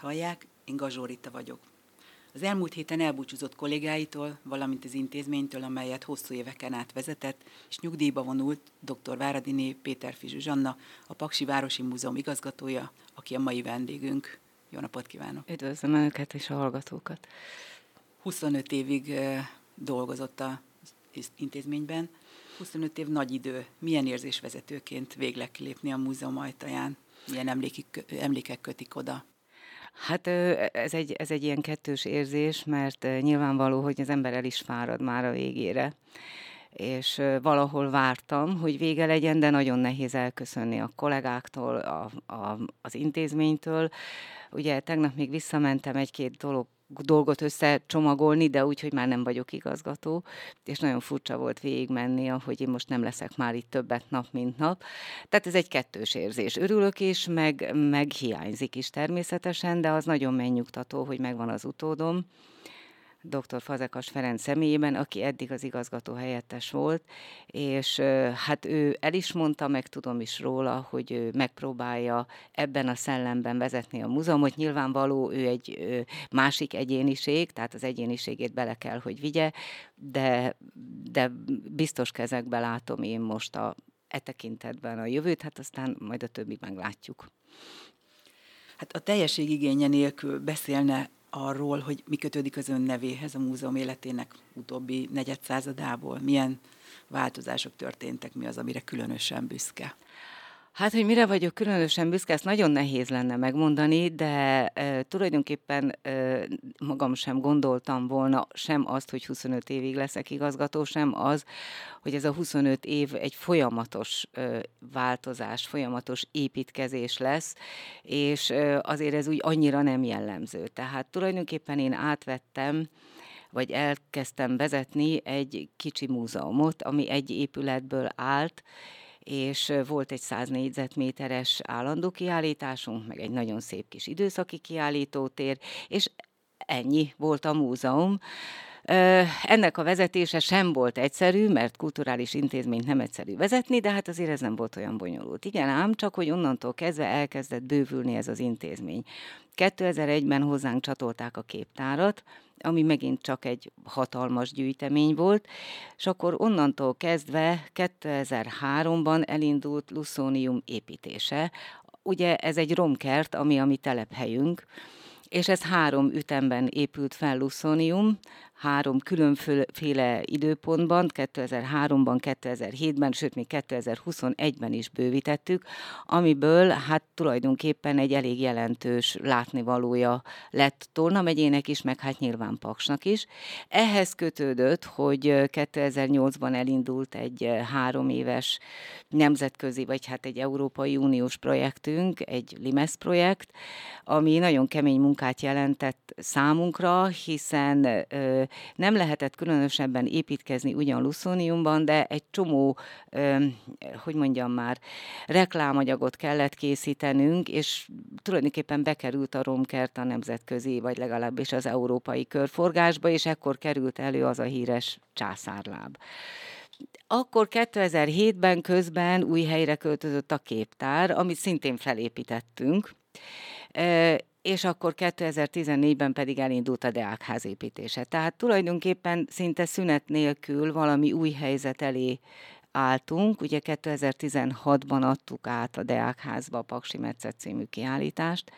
hallják, én Gazsó Rita vagyok. Az elmúlt héten elbúcsúzott kollégáitól, valamint az intézménytől, amelyet hosszú éveken át vezetett, és nyugdíjba vonult dr. Váradiné Péter Fizsű Zsanna, a Paksi Városi Múzeum igazgatója, aki a mai vendégünk. Jó napot kívánok! Üdvözlöm Önöket és a hallgatókat! 25 évig dolgozott az intézményben. 25 év nagy idő. Milyen érzés vezetőként végleg kilépni a múzeum ajtaján? Milyen emlékik, emlékek kötik oda? Hát ez egy, ez egy ilyen kettős érzés, mert nyilvánvaló, hogy az ember el is fárad már a végére és valahol vártam, hogy vége legyen, de nagyon nehéz elköszönni a kollégáktól, a, a, az intézménytől. Ugye tegnap még visszamentem egy-két dolog dolgot összecsomagolni, de úgy, hogy már nem vagyok igazgató, és nagyon furcsa volt végigmenni, hogy én most nem leszek már itt többet nap, mint nap. Tehát ez egy kettős érzés. Örülök is, meg, meg hiányzik is természetesen, de az nagyon megnyugtató, hogy megvan az utódom, dr. Fazekas Ferenc személyében, aki eddig az igazgató helyettes volt, és hát ő el is mondta, meg tudom is róla, hogy ő megpróbálja ebben a szellemben vezetni a múzeumot. Nyilvánvaló, ő egy másik egyéniség, tehát az egyéniségét bele kell, hogy vigye, de, de biztos kezekbe látom én most a, e tekintetben a jövőt, hát aztán majd a többi meglátjuk. Hát a teljesség igénye nélkül beszélne arról, hogy mi kötődik az ön nevéhez a múzeum életének utóbbi negyedszázadából, milyen változások történtek, mi az, amire különösen büszke. Hát, hogy mire vagyok különösen büszke, ezt nagyon nehéz lenne megmondani, de e, tulajdonképpen e, magam sem gondoltam volna sem azt, hogy 25 évig leszek igazgató, sem az, hogy ez a 25 év egy folyamatos e, változás, folyamatos építkezés lesz, és e, azért ez úgy annyira nem jellemző. Tehát tulajdonképpen én átvettem, vagy elkezdtem vezetni egy kicsi múzeumot, ami egy épületből állt, és volt egy 100 négyzetméteres állandó kiállításunk, meg egy nagyon szép kis időszaki kiállítótér, és ennyi volt a múzeum. Ennek a vezetése sem volt egyszerű, mert kulturális intézményt nem egyszerű vezetni, de hát azért ez nem volt olyan bonyolult. Igen, ám csak, hogy onnantól kezdve elkezdett bővülni ez az intézmény. 2001-ben hozzánk csatolták a képtárat, ami megint csak egy hatalmas gyűjtemény volt, és akkor onnantól kezdve 2003-ban elindult Luszónium építése. Ugye ez egy romkert, ami a mi telephelyünk, és ez három ütemben épült fel Luszónium, három különféle időpontban, 2003-ban, 2007-ben, sőt még 2021-ben is bővítettük, amiből hát tulajdonképpen egy elég jelentős látnivalója lett Tolna megyének is, meg hát nyilván Paksnak is. Ehhez kötődött, hogy 2008-ban elindult egy három éves nemzetközi, vagy hát egy Európai Uniós projektünk, egy LIMES projekt, ami nagyon kemény munkát jelentett számunkra, hiszen nem lehetett különösebben építkezni ugyan Luszóniumban, de egy csomó, hogy mondjam már, reklámanyagot kellett készítenünk, és tulajdonképpen bekerült a romkert a nemzetközi, vagy legalábbis az európai körforgásba, és ekkor került elő az a híres császárláb. Akkor 2007-ben közben új helyre költözött a képtár, amit szintén felépítettünk, és akkor 2014-ben pedig elindult a Deákház építése. Tehát tulajdonképpen szinte szünet nélkül valami új helyzet elé álltunk. Ugye 2016-ban adtuk át a Deákházba a Paksi Metszet című kiállítást,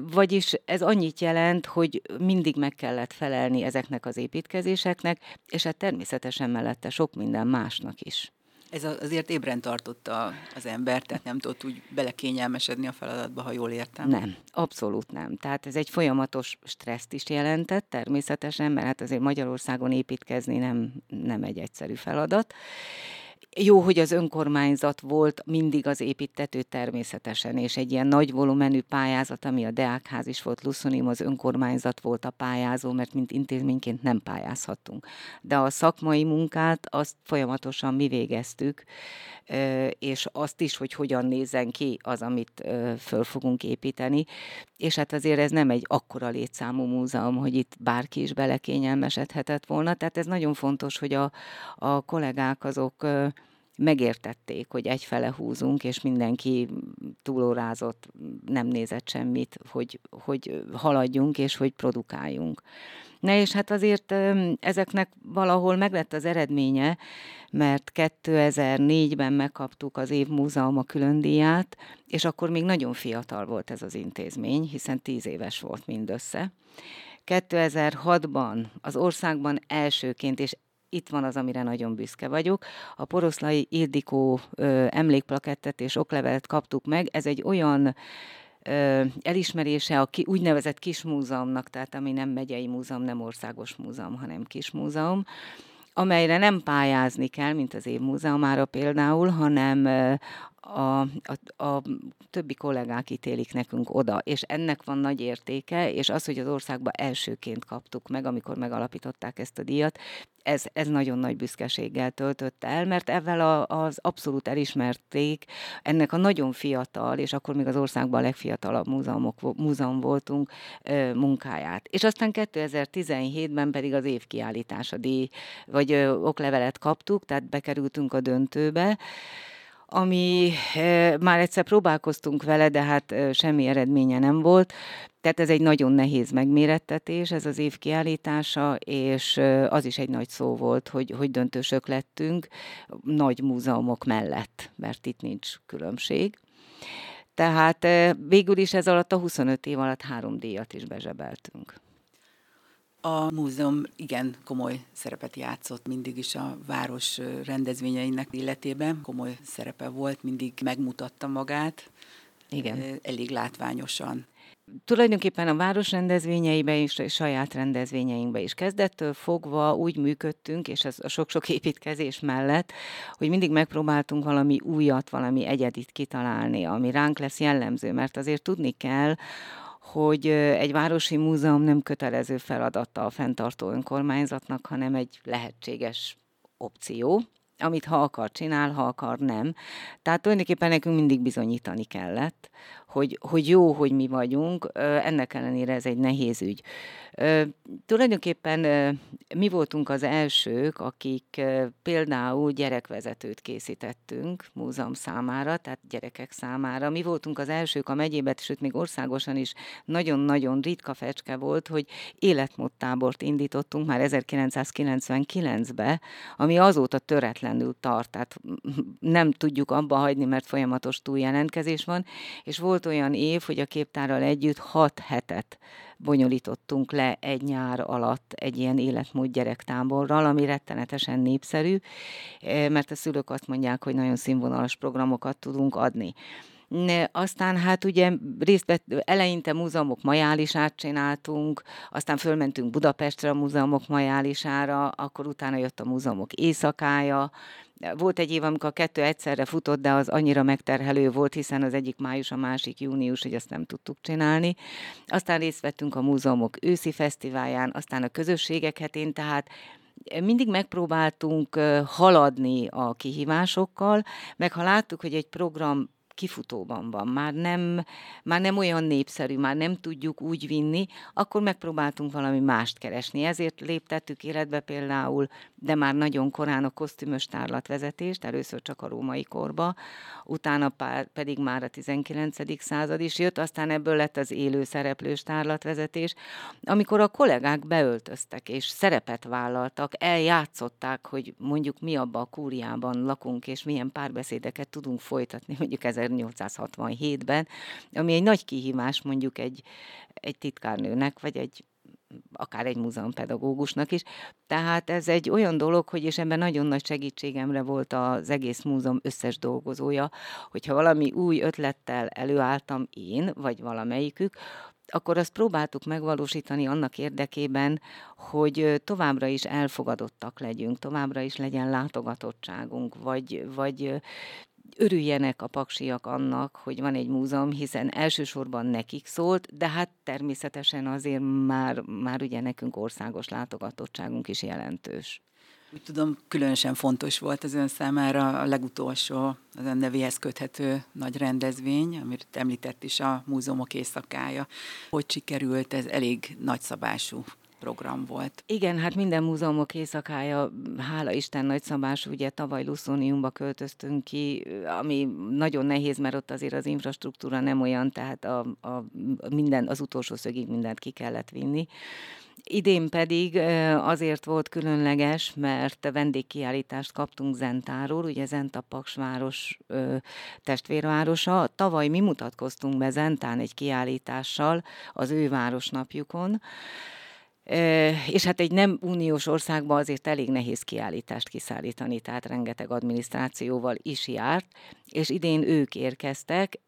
vagyis ez annyit jelent, hogy mindig meg kellett felelni ezeknek az építkezéseknek, és hát természetesen mellette sok minden másnak is. Ez azért ébren tartotta az ember, tehát nem tudott úgy belekényelmesedni a feladatba, ha jól értem. Nem, abszolút nem. Tehát ez egy folyamatos stresszt is jelentett természetesen, mert hát azért Magyarországon építkezni nem, nem egy egyszerű feladat. Jó, hogy az önkormányzat volt mindig az építető természetesen, és egy ilyen nagy volumenű pályázat, ami a Deákház is volt, Luszonium, az önkormányzat volt a pályázó, mert mint intézményként nem pályázhattunk. De a szakmai munkát azt folyamatosan mi végeztük, és azt is, hogy hogyan nézzen ki az, amit föl fogunk építeni. És hát azért ez nem egy akkora létszámú múzeum, hogy itt bárki is belekényelmesedhetett volna. Tehát ez nagyon fontos, hogy a, a kollégák azok megértették, hogy egyfele húzunk, és mindenki túlórázott, nem nézett semmit, hogy, hogy haladjunk, és hogy produkáljunk. Na és hát azért ezeknek valahol meglett az eredménye, mert 2004-ben megkaptuk az év múzeuma külön díját, és akkor még nagyon fiatal volt ez az intézmény, hiszen 10 éves volt mindössze. 2006-ban az országban elsőként, és itt van az, amire nagyon büszke vagyok. A Poroszlai Ildikó ö, emlékplakettet és oklevelet kaptuk meg. Ez egy olyan ö, elismerése a ki, úgynevezett kismúzeumnak, tehát ami nem megyei múzeum, nem országos múzeum, hanem kismúzeum, amelyre nem pályázni kell, mint az évmúzeumára például, hanem a, a, a többi kollégák ítélik nekünk oda, és ennek van nagy értéke, és az, hogy az országban elsőként kaptuk meg, amikor megalapították ezt a díjat, ez, ez nagyon nagy büszkeséggel töltötte el, mert ezzel a, az abszolút elismerték ennek a nagyon fiatal, és akkor még az országban a legfiatalabb múzeumok, múzeum voltunk munkáját. És aztán 2017-ben pedig az évkiállítása díj, vagy oklevelet kaptuk, tehát bekerültünk a döntőbe, ami már egyszer próbálkoztunk vele, de hát semmi eredménye nem volt. Tehát ez egy nagyon nehéz megmérettetés, ez az év kiállítása, és az is egy nagy szó volt, hogy, hogy döntősök lettünk nagy múzeumok mellett, mert itt nincs különbség. Tehát végül is ez alatt a 25 év alatt három díjat is bezsebeltünk. A múzeum igen komoly szerepet játszott mindig is a város rendezvényeinek illetében. Komoly szerepe volt, mindig megmutatta magát. Igen. Elég látványosan. Tulajdonképpen a város rendezvényeibe és a saját rendezvényeinkbe is kezdettől fogva úgy működtünk, és ez a sok-sok építkezés mellett, hogy mindig megpróbáltunk valami újat, valami egyedit kitalálni, ami ránk lesz jellemző, mert azért tudni kell, hogy egy városi múzeum nem kötelező feladata a fenntartó önkormányzatnak, hanem egy lehetséges opció, amit ha akar csinál, ha akar nem. Tehát tulajdonképpen nekünk mindig bizonyítani kellett, hogy, hogy jó, hogy mi vagyunk, ennek ellenére ez egy nehéz ügy. Tulajdonképpen mi voltunk az elsők, akik például gyerekvezetőt készítettünk múzeum számára, tehát gyerekek számára. Mi voltunk az elsők a megyében, sőt még országosan is nagyon-nagyon ritka fecske volt, hogy életmódtábort indítottunk már 1999-ben, ami azóta töretlenül tart, tehát nem tudjuk abba hagyni, mert folyamatos túljelentkezés van, és volt olyan év, hogy a képtárral együtt hat hetet bonyolítottunk le egy nyár alatt egy ilyen életmód gyerektáborral, ami rettenetesen népszerű, eh, mert a szülők azt mondják, hogy nagyon színvonalas programokat tudunk adni. Aztán hát ugye részt vett, eleinte múzeumok majálisát csináltunk, aztán fölmentünk Budapestre a múzeumok majálisára, akkor utána jött a múzeumok éjszakája, volt egy év, amikor a kettő egyszerre futott, de az annyira megterhelő volt, hiszen az egyik május, a másik június, hogy ezt nem tudtuk csinálni. Aztán részt vettünk a múzeumok őszi fesztiválján, aztán a közösségek hetén, tehát mindig megpróbáltunk haladni a kihívásokkal, meg ha láttuk, hogy egy program kifutóban van, már nem, már nem olyan népszerű, már nem tudjuk úgy vinni, akkor megpróbáltunk valami mást keresni. Ezért léptettük életbe például, de már nagyon korán a kosztümös tárlatvezetést, először csak a római korba, utána pár, pedig már a 19. század is jött, aztán ebből lett az élő szereplős tárlatvezetés, amikor a kollégák beöltöztek és szerepet vállaltak, eljátszották, hogy mondjuk mi abba a kúriában lakunk, és milyen párbeszédeket tudunk folytatni, mondjuk 1867-ben, ami egy nagy kihívás mondjuk egy, egy titkárnőnek, vagy egy akár egy múzeumpedagógusnak is. Tehát ez egy olyan dolog, hogy és ebben nagyon nagy segítségemre volt az egész múzeum összes dolgozója, hogyha valami új ötlettel előálltam én, vagy valamelyikük, akkor azt próbáltuk megvalósítani annak érdekében, hogy továbbra is elfogadottak legyünk, továbbra is legyen látogatottságunk, vagy, vagy örüljenek a paksiak annak, hogy van egy múzeum, hiszen elsősorban nekik szólt, de hát természetesen azért már, már ugye nekünk országos látogatottságunk is jelentős. Úgy tudom, különösen fontos volt az ön számára a legutolsó, az ön nevéhez köthető nagy rendezvény, amit említett is a múzeumok éjszakája. Hogy sikerült, ez elég nagyszabású program volt. Igen, hát minden múzeumok éjszakája, hála Isten nagyszabás, ugye tavaly Luszóniumba költöztünk ki, ami nagyon nehéz, mert ott azért az infrastruktúra nem olyan, tehát a, a, minden, az utolsó szögig mindent ki kellett vinni. Idén pedig azért volt különleges, mert vendégkiállítást kaptunk Zentáról, ugye Zenta Paksváros testvérvárosa. Tavaly mi mutatkoztunk be Zentán egy kiállítással az ő városnapjukon, és hát egy nem uniós országban azért elég nehéz kiállítást kiszállítani, tehát rengeteg adminisztrációval is járt, és idén ők érkeztek.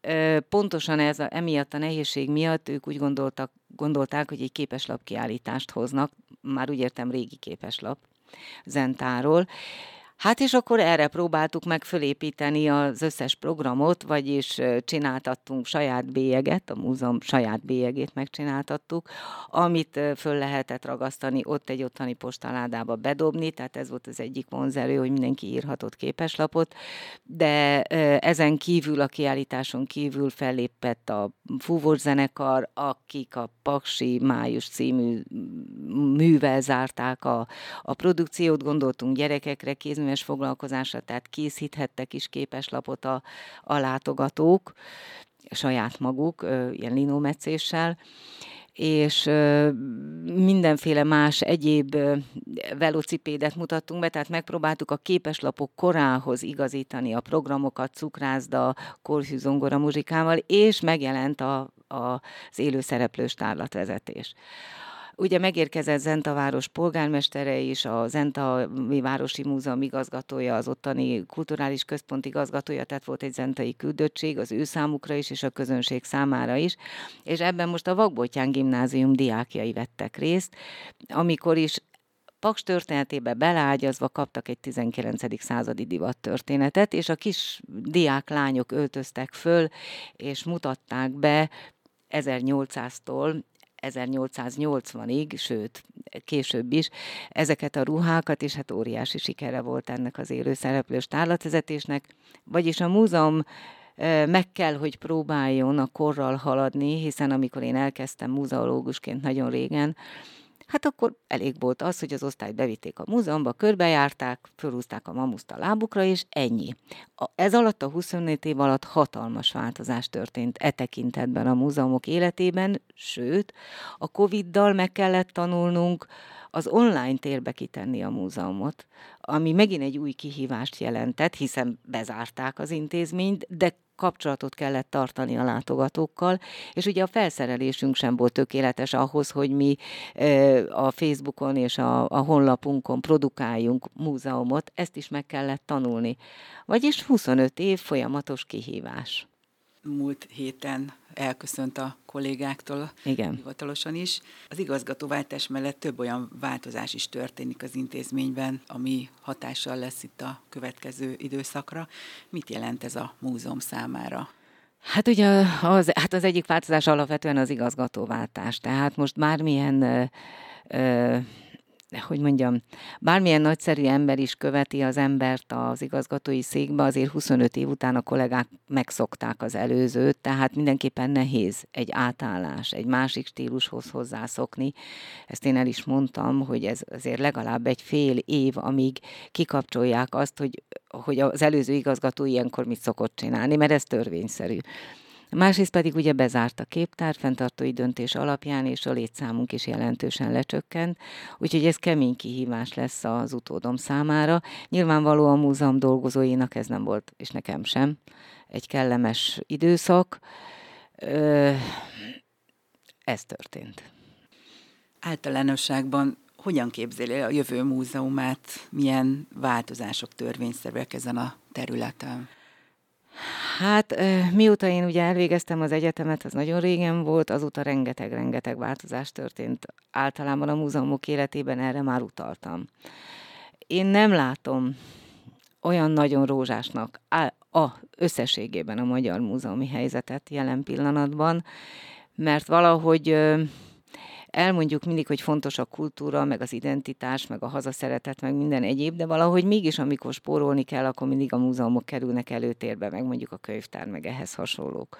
Pontosan ez a, emiatt a nehézség miatt ők úgy gondoltak, gondolták, hogy egy képeslap kiállítást hoznak, már úgy értem régi képeslap Zentáról, Hát és akkor erre próbáltuk meg fölépíteni az összes programot, vagyis csináltattunk saját bélyeget, a múzeum saját bélyegét megcsináltattuk, amit föl lehetett ragasztani, ott egy ottani postaládába bedobni, tehát ez volt az egyik vonzerő, hogy mindenki írhatott képeslapot, de ezen kívül, a kiállításon kívül fellépett a fúvós zenekar, akik a Paksi Május című művel zárták a, a produkciót, gondoltunk gyerekekre, kéz kézműves foglalkozásra, tehát készíthettek is képeslapot a, a látogatók, saját maguk, ilyen linometszéssel, és mindenféle más egyéb velocipédet mutattunk be, tehát megpróbáltuk a képeslapok korához igazítani a programokat cukrászda, korhű zongora muzsikával, és megjelent a, a, az élő szereplős tárlatvezetés. Ugye megérkezett Zenta város polgármestere is, a Zenta Városi Múzeum igazgatója, az ottani kulturális központ igazgatója, tehát volt egy zentai küldöttség az ő számukra is, és a közönség számára is. És ebben most a Vagbotyán gimnázium diákjai vettek részt, amikor is Paks történetébe beleágyazva kaptak egy 19. századi divat történetet, és a kis diák lányok öltöztek föl, és mutatták be 1800-tól 1880-ig, sőt, később is ezeket a ruhákat, és hát óriási sikere volt ennek az élő szereplős tárlatvezetésnek. Vagyis a múzeum meg kell, hogy próbáljon a korral haladni, hiszen amikor én elkezdtem múzeológusként nagyon régen, Hát akkor elég volt az, hogy az osztályt bevitték a múzeumba, körbejárták, fölhúzták a mamuszt a lábukra, és ennyi. Ez alatt a 24 év alatt hatalmas változás történt e tekintetben a múzeumok életében, sőt, a Covid-dal meg kellett tanulnunk az online térbe kitenni a múzeumot, ami megint egy új kihívást jelentett, hiszen bezárták az intézményt, de kapcsolatot kellett tartani a látogatókkal, és ugye a felszerelésünk sem volt tökéletes ahhoz, hogy mi a Facebookon és a, a honlapunkon produkáljunk múzeumot, ezt is meg kellett tanulni. Vagyis 25 év folyamatos kihívás múlt héten elköszönt a kollégáktól, Igen. hivatalosan is. Az igazgatóváltás mellett több olyan változás is történik az intézményben, ami hatással lesz itt a következő időszakra. Mit jelent ez a múzeum számára? Hát ugye az, hát az egyik változás alapvetően az igazgatóváltás. Tehát most bármilyen ö, ö, hogy mondjam, bármilyen nagyszerű ember is követi az embert az igazgatói székbe, azért 25 év után a kollégák megszokták az előzőt, tehát mindenképpen nehéz egy átállás, egy másik stílushoz hozzászokni. Ezt én el is mondtam, hogy ez azért legalább egy fél év, amíg kikapcsolják azt, hogy, hogy az előző igazgató ilyenkor mit szokott csinálni, mert ez törvényszerű. Másrészt pedig ugye bezárt a képtár fenntartói döntés alapján, és a létszámunk is jelentősen lecsökkent, úgyhogy ez kemény kihívás lesz az utódom számára. Nyilvánvalóan a múzeum dolgozóinak ez nem volt, és nekem sem, egy kellemes időszak. Ez történt. Általánosságban hogyan képzeli a jövő múzeumát, milyen változások törvényszerűek ezen a területen? Hát mióta én ugye elvégeztem az egyetemet, az nagyon régen volt, azóta rengeteg-rengeteg változás történt. Általában a múzeumok életében erre már utaltam. Én nem látom olyan nagyon rózsásnak a összességében a magyar múzeumi helyzetet jelen pillanatban, mert valahogy elmondjuk mindig, hogy fontos a kultúra, meg az identitás, meg a hazaszeretet, meg minden egyéb, de valahogy mégis, amikor spórolni kell, akkor mindig a múzeumok kerülnek előtérbe, meg mondjuk a könyvtár, meg ehhez hasonlók.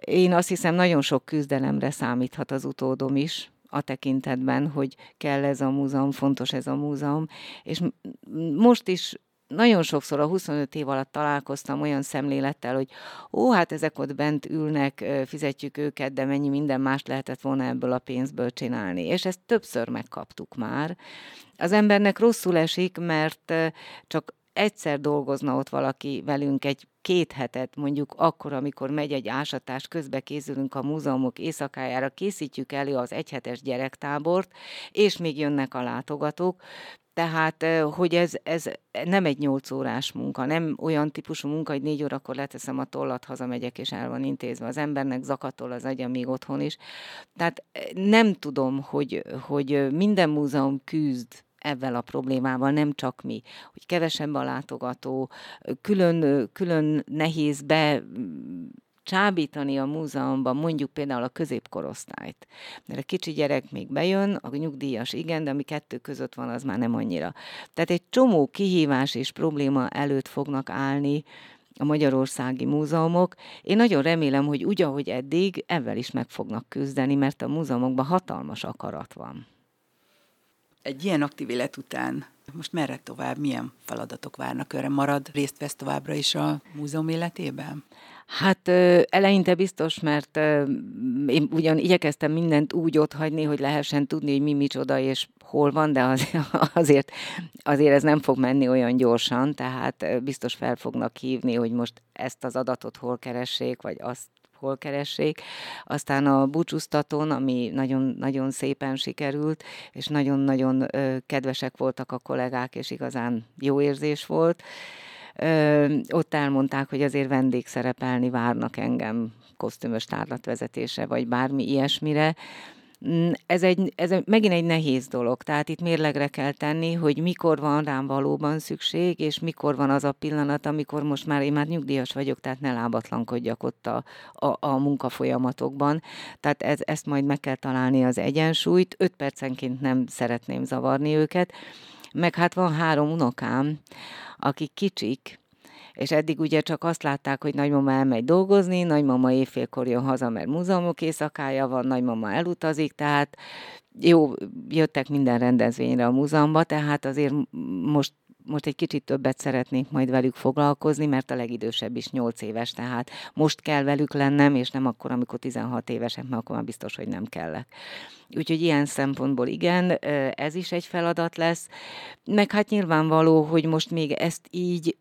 Én azt hiszem, nagyon sok küzdelemre számíthat az utódom is, a tekintetben, hogy kell ez a múzeum, fontos ez a múzeum, és most is nagyon sokszor a 25 év alatt találkoztam olyan szemlélettel, hogy ó, hát ezek ott bent ülnek, fizetjük őket, de mennyi minden más lehetett volna ebből a pénzből csinálni. És ezt többször megkaptuk már. Az embernek rosszul esik, mert csak egyszer dolgozna ott valaki velünk egy két hetet, mondjuk akkor, amikor megy egy ásatás, közbe készülünk a múzeumok éjszakájára, készítjük elő az egyhetes gyerektábort, és még jönnek a látogatók, tehát, hogy ez, ez nem egy nyolc órás munka, nem olyan típusú munka, hogy négy órakor leteszem a tollat, hazamegyek, és el van intézve. Az embernek zakatol az agya még otthon is. Tehát nem tudom, hogy, hogy minden múzeum küzd ezzel a problémával, nem csak mi, hogy kevesebb a látogató, külön, külön nehéz be csábítani a múzeumban mondjuk például a középkorosztályt. Mert a kicsi gyerek még bejön, a nyugdíjas igen, de ami kettő között van, az már nem annyira. Tehát egy csomó kihívás és probléma előtt fognak állni a magyarországi múzeumok. Én nagyon remélem, hogy úgy, ahogy eddig, ebben is meg fognak küzdeni, mert a múzeumokban hatalmas akarat van. Egy ilyen aktív élet után most merre tovább, milyen feladatok várnak őre? Marad, részt vesz továbbra is a múzeum életében? Hát eleinte biztos, mert én ugyan igyekeztem mindent úgy ott hagyni, hogy lehessen tudni, hogy mi micsoda és hol van, de az, azért, azért ez nem fog menni olyan gyorsan, tehát biztos fel fognak hívni, hogy most ezt az adatot hol keressék, vagy azt hol keressék. Aztán a búcsúztatón, ami nagyon, nagyon szépen sikerült, és nagyon-nagyon kedvesek voltak a kollégák, és igazán jó érzés volt. Ö, ott elmondták, hogy azért vendégszerepelni várnak engem kosztümös tárlatvezetése, vagy bármi ilyesmire. Mm, ez, egy, ez megint egy nehéz dolog, tehát itt mérlegre kell tenni, hogy mikor van rám valóban szükség, és mikor van az a pillanat, amikor most már én már nyugdíjas vagyok, tehát ne lábatlankodjak ott a, a, a munkafolyamatokban. Tehát ez, ezt majd meg kell találni az egyensúlyt, öt percenként nem szeretném zavarni őket, meg hát van három unokám, akik kicsik, és eddig ugye csak azt látták, hogy nagymama elmegy dolgozni, nagymama éjfélkor jön haza, mert múzeumok éjszakája van, nagymama elutazik, tehát jó, jöttek minden rendezvényre a múzeumba, tehát azért most most egy kicsit többet szeretnék majd velük foglalkozni, mert a legidősebb is 8 éves, tehát most kell velük lennem, és nem akkor, amikor 16 évesek, mert akkor már biztos, hogy nem kellek. Úgyhogy ilyen szempontból igen, ez is egy feladat lesz. Meg hát nyilvánvaló, hogy most még ezt így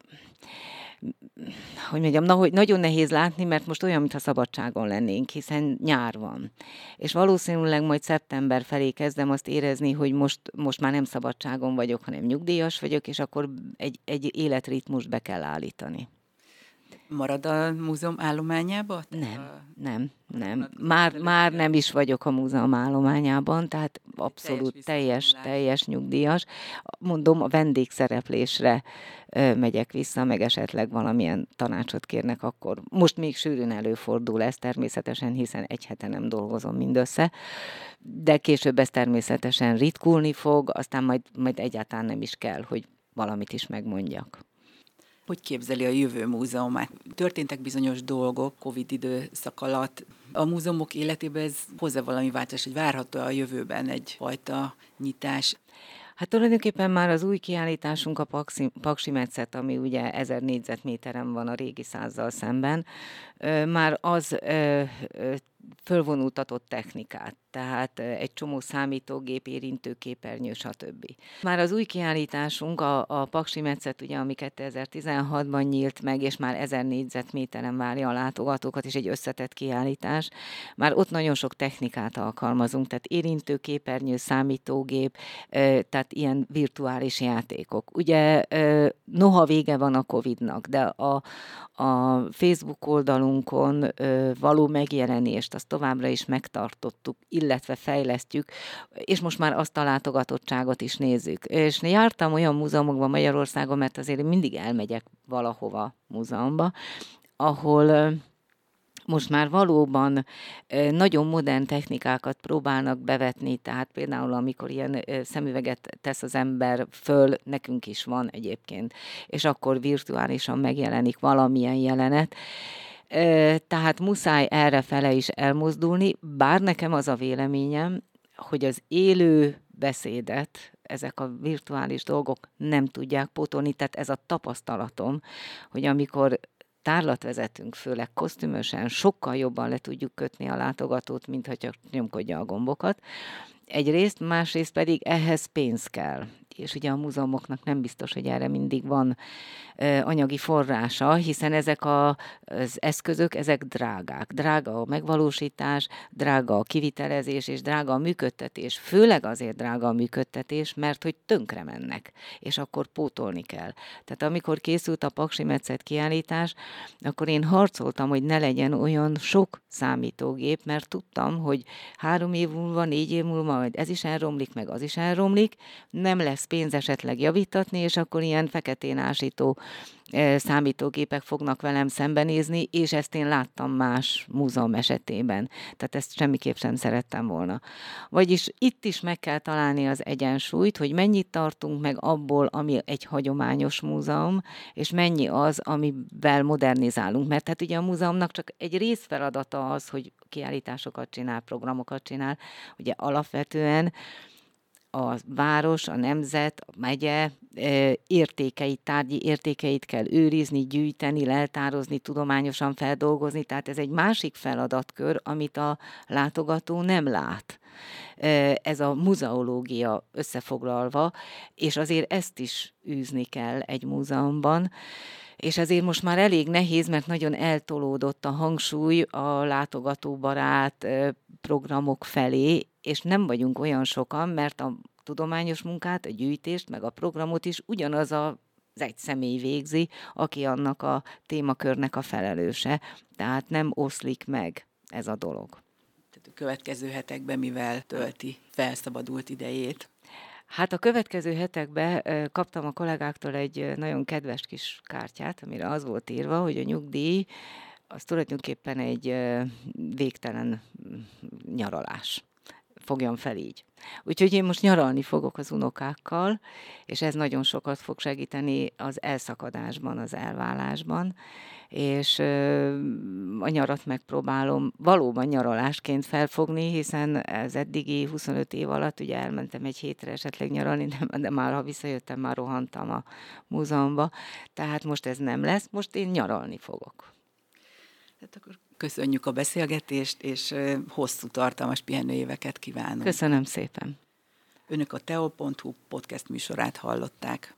hogy mondjam, nagyon nehéz látni, mert most olyan, mintha szabadságon lennénk, hiszen nyár van. És valószínűleg majd szeptember felé kezdem azt érezni, hogy most, most már nem szabadságon vagyok, hanem nyugdíjas vagyok, és akkor egy, egy életritmust be kell állítani. Marad a múzeum állományába? Nem, nem, nem. Már, már nem is vagyok a múzeum állományában, tehát abszolút teljes, teljes nyugdíjas. Mondom, a vendégszereplésre megyek vissza, meg esetleg valamilyen tanácsot kérnek, akkor most még sűrűn előfordul ez természetesen, hiszen egy hete nem dolgozom mindössze, de később ez természetesen ritkulni fog, aztán majd, majd egyáltalán nem is kell, hogy valamit is megmondjak hogy képzeli a jövő múzeumát. Történtek bizonyos dolgok Covid időszak alatt. A múzeumok életében ez hozza valami változás, hogy várható a jövőben egyfajta nyitás. Hát tulajdonképpen már az új kiállításunk a Paksi, Paksi Metszet, ami ugye ezer négyzetméteren van a régi százzal szemben, már az fölvonultatott technikát, tehát egy csomó számítógép, érintőképernyő, stb. Már az új kiállításunk, a, a Paksi Metszet, ugye, ami 2016-ban nyílt meg, és már 1000 négyzetméteren várja a látogatókat, és egy összetett kiállítás. Már ott nagyon sok technikát alkalmazunk, tehát érintőképernyő, számítógép, tehát ilyen virtuális játékok. Ugye noha vége van a Covid-nak, de a, a Facebook oldalunkon való megjelenést azt továbbra is megtartottuk, illetve fejlesztjük, és most már azt a látogatottságot is nézzük. És jártam olyan múzeumokban Magyarországon, mert azért mindig elmegyek valahova múzeumba, ahol most már valóban nagyon modern technikákat próbálnak bevetni, tehát például amikor ilyen szemüveget tesz az ember föl, nekünk is van egyébként, és akkor virtuálisan megjelenik valamilyen jelenet, tehát muszáj erre fele is elmozdulni, bár nekem az a véleményem, hogy az élő beszédet ezek a virtuális dolgok nem tudják pótolni, tehát ez a tapasztalatom, hogy amikor tárlat vezetünk, főleg kosztümösen, sokkal jobban le tudjuk kötni a látogatót, mint ha csak nyomkodja a gombokat. Egyrészt, másrészt pedig ehhez pénz kell és ugye a múzeumoknak nem biztos, hogy erre mindig van anyagi forrása, hiszen ezek a, az eszközök, ezek drágák. Drága a megvalósítás, drága a kivitelezés, és drága a működtetés. Főleg azért drága a működtetés, mert hogy tönkre mennek, és akkor pótolni kell. Tehát amikor készült a Paksi Metszet kiállítás, akkor én harcoltam, hogy ne legyen olyan sok számítógép, mert tudtam, hogy három év múlva, négy év múlva, majd ez is elromlik, meg az is elromlik, nem lesz pénz esetleg javítatni, és akkor ilyen feketén ásító számítógépek fognak velem szembenézni, és ezt én láttam más múzeum esetében. Tehát ezt semmiképp sem szerettem volna. Vagyis itt is meg kell találni az egyensúlyt, hogy mennyit tartunk meg abból, ami egy hagyományos múzeum, és mennyi az, amivel modernizálunk. Mert hát ugye a múzeumnak csak egy részfeladata az, hogy kiállításokat csinál, programokat csinál. Ugye alapvetően a város, a nemzet, a megye értékeit, tárgyi értékeit kell őrizni, gyűjteni, leltározni, tudományosan feldolgozni, tehát ez egy másik feladatkör, amit a látogató nem lát. Ez a muzeológia összefoglalva, és azért ezt is űzni kell egy múzeumban és ezért most már elég nehéz, mert nagyon eltolódott a hangsúly a látogatóbarát programok felé, és nem vagyunk olyan sokan, mert a tudományos munkát, a gyűjtést, meg a programot is ugyanaz a az egy személy végzi, aki annak a témakörnek a felelőse. Tehát nem oszlik meg ez a dolog. Tehát a következő hetekben mivel tölti felszabadult idejét? Hát a következő hetekben kaptam a kollégáktól egy nagyon kedves kis kártyát, amire az volt írva, hogy a nyugdíj az tulajdonképpen egy végtelen mm, nyaralás fogjon fel így. Úgyhogy én most nyaralni fogok az unokákkal, és ez nagyon sokat fog segíteni az elszakadásban, az elválásban, és a nyarat megpróbálom valóban nyaralásként felfogni, hiszen ez eddigi 25 év alatt ugye elmentem egy hétre esetleg nyaralni, de, de már ha visszajöttem, már rohantam a múzeumba, tehát most ez nem lesz, most én nyaralni fogok. Hát akkor köszönjük a beszélgetést, és hosszú, tartalmas pihenőéveket kívánunk. Köszönöm szépen. Önök a teo.hu podcast műsorát hallották.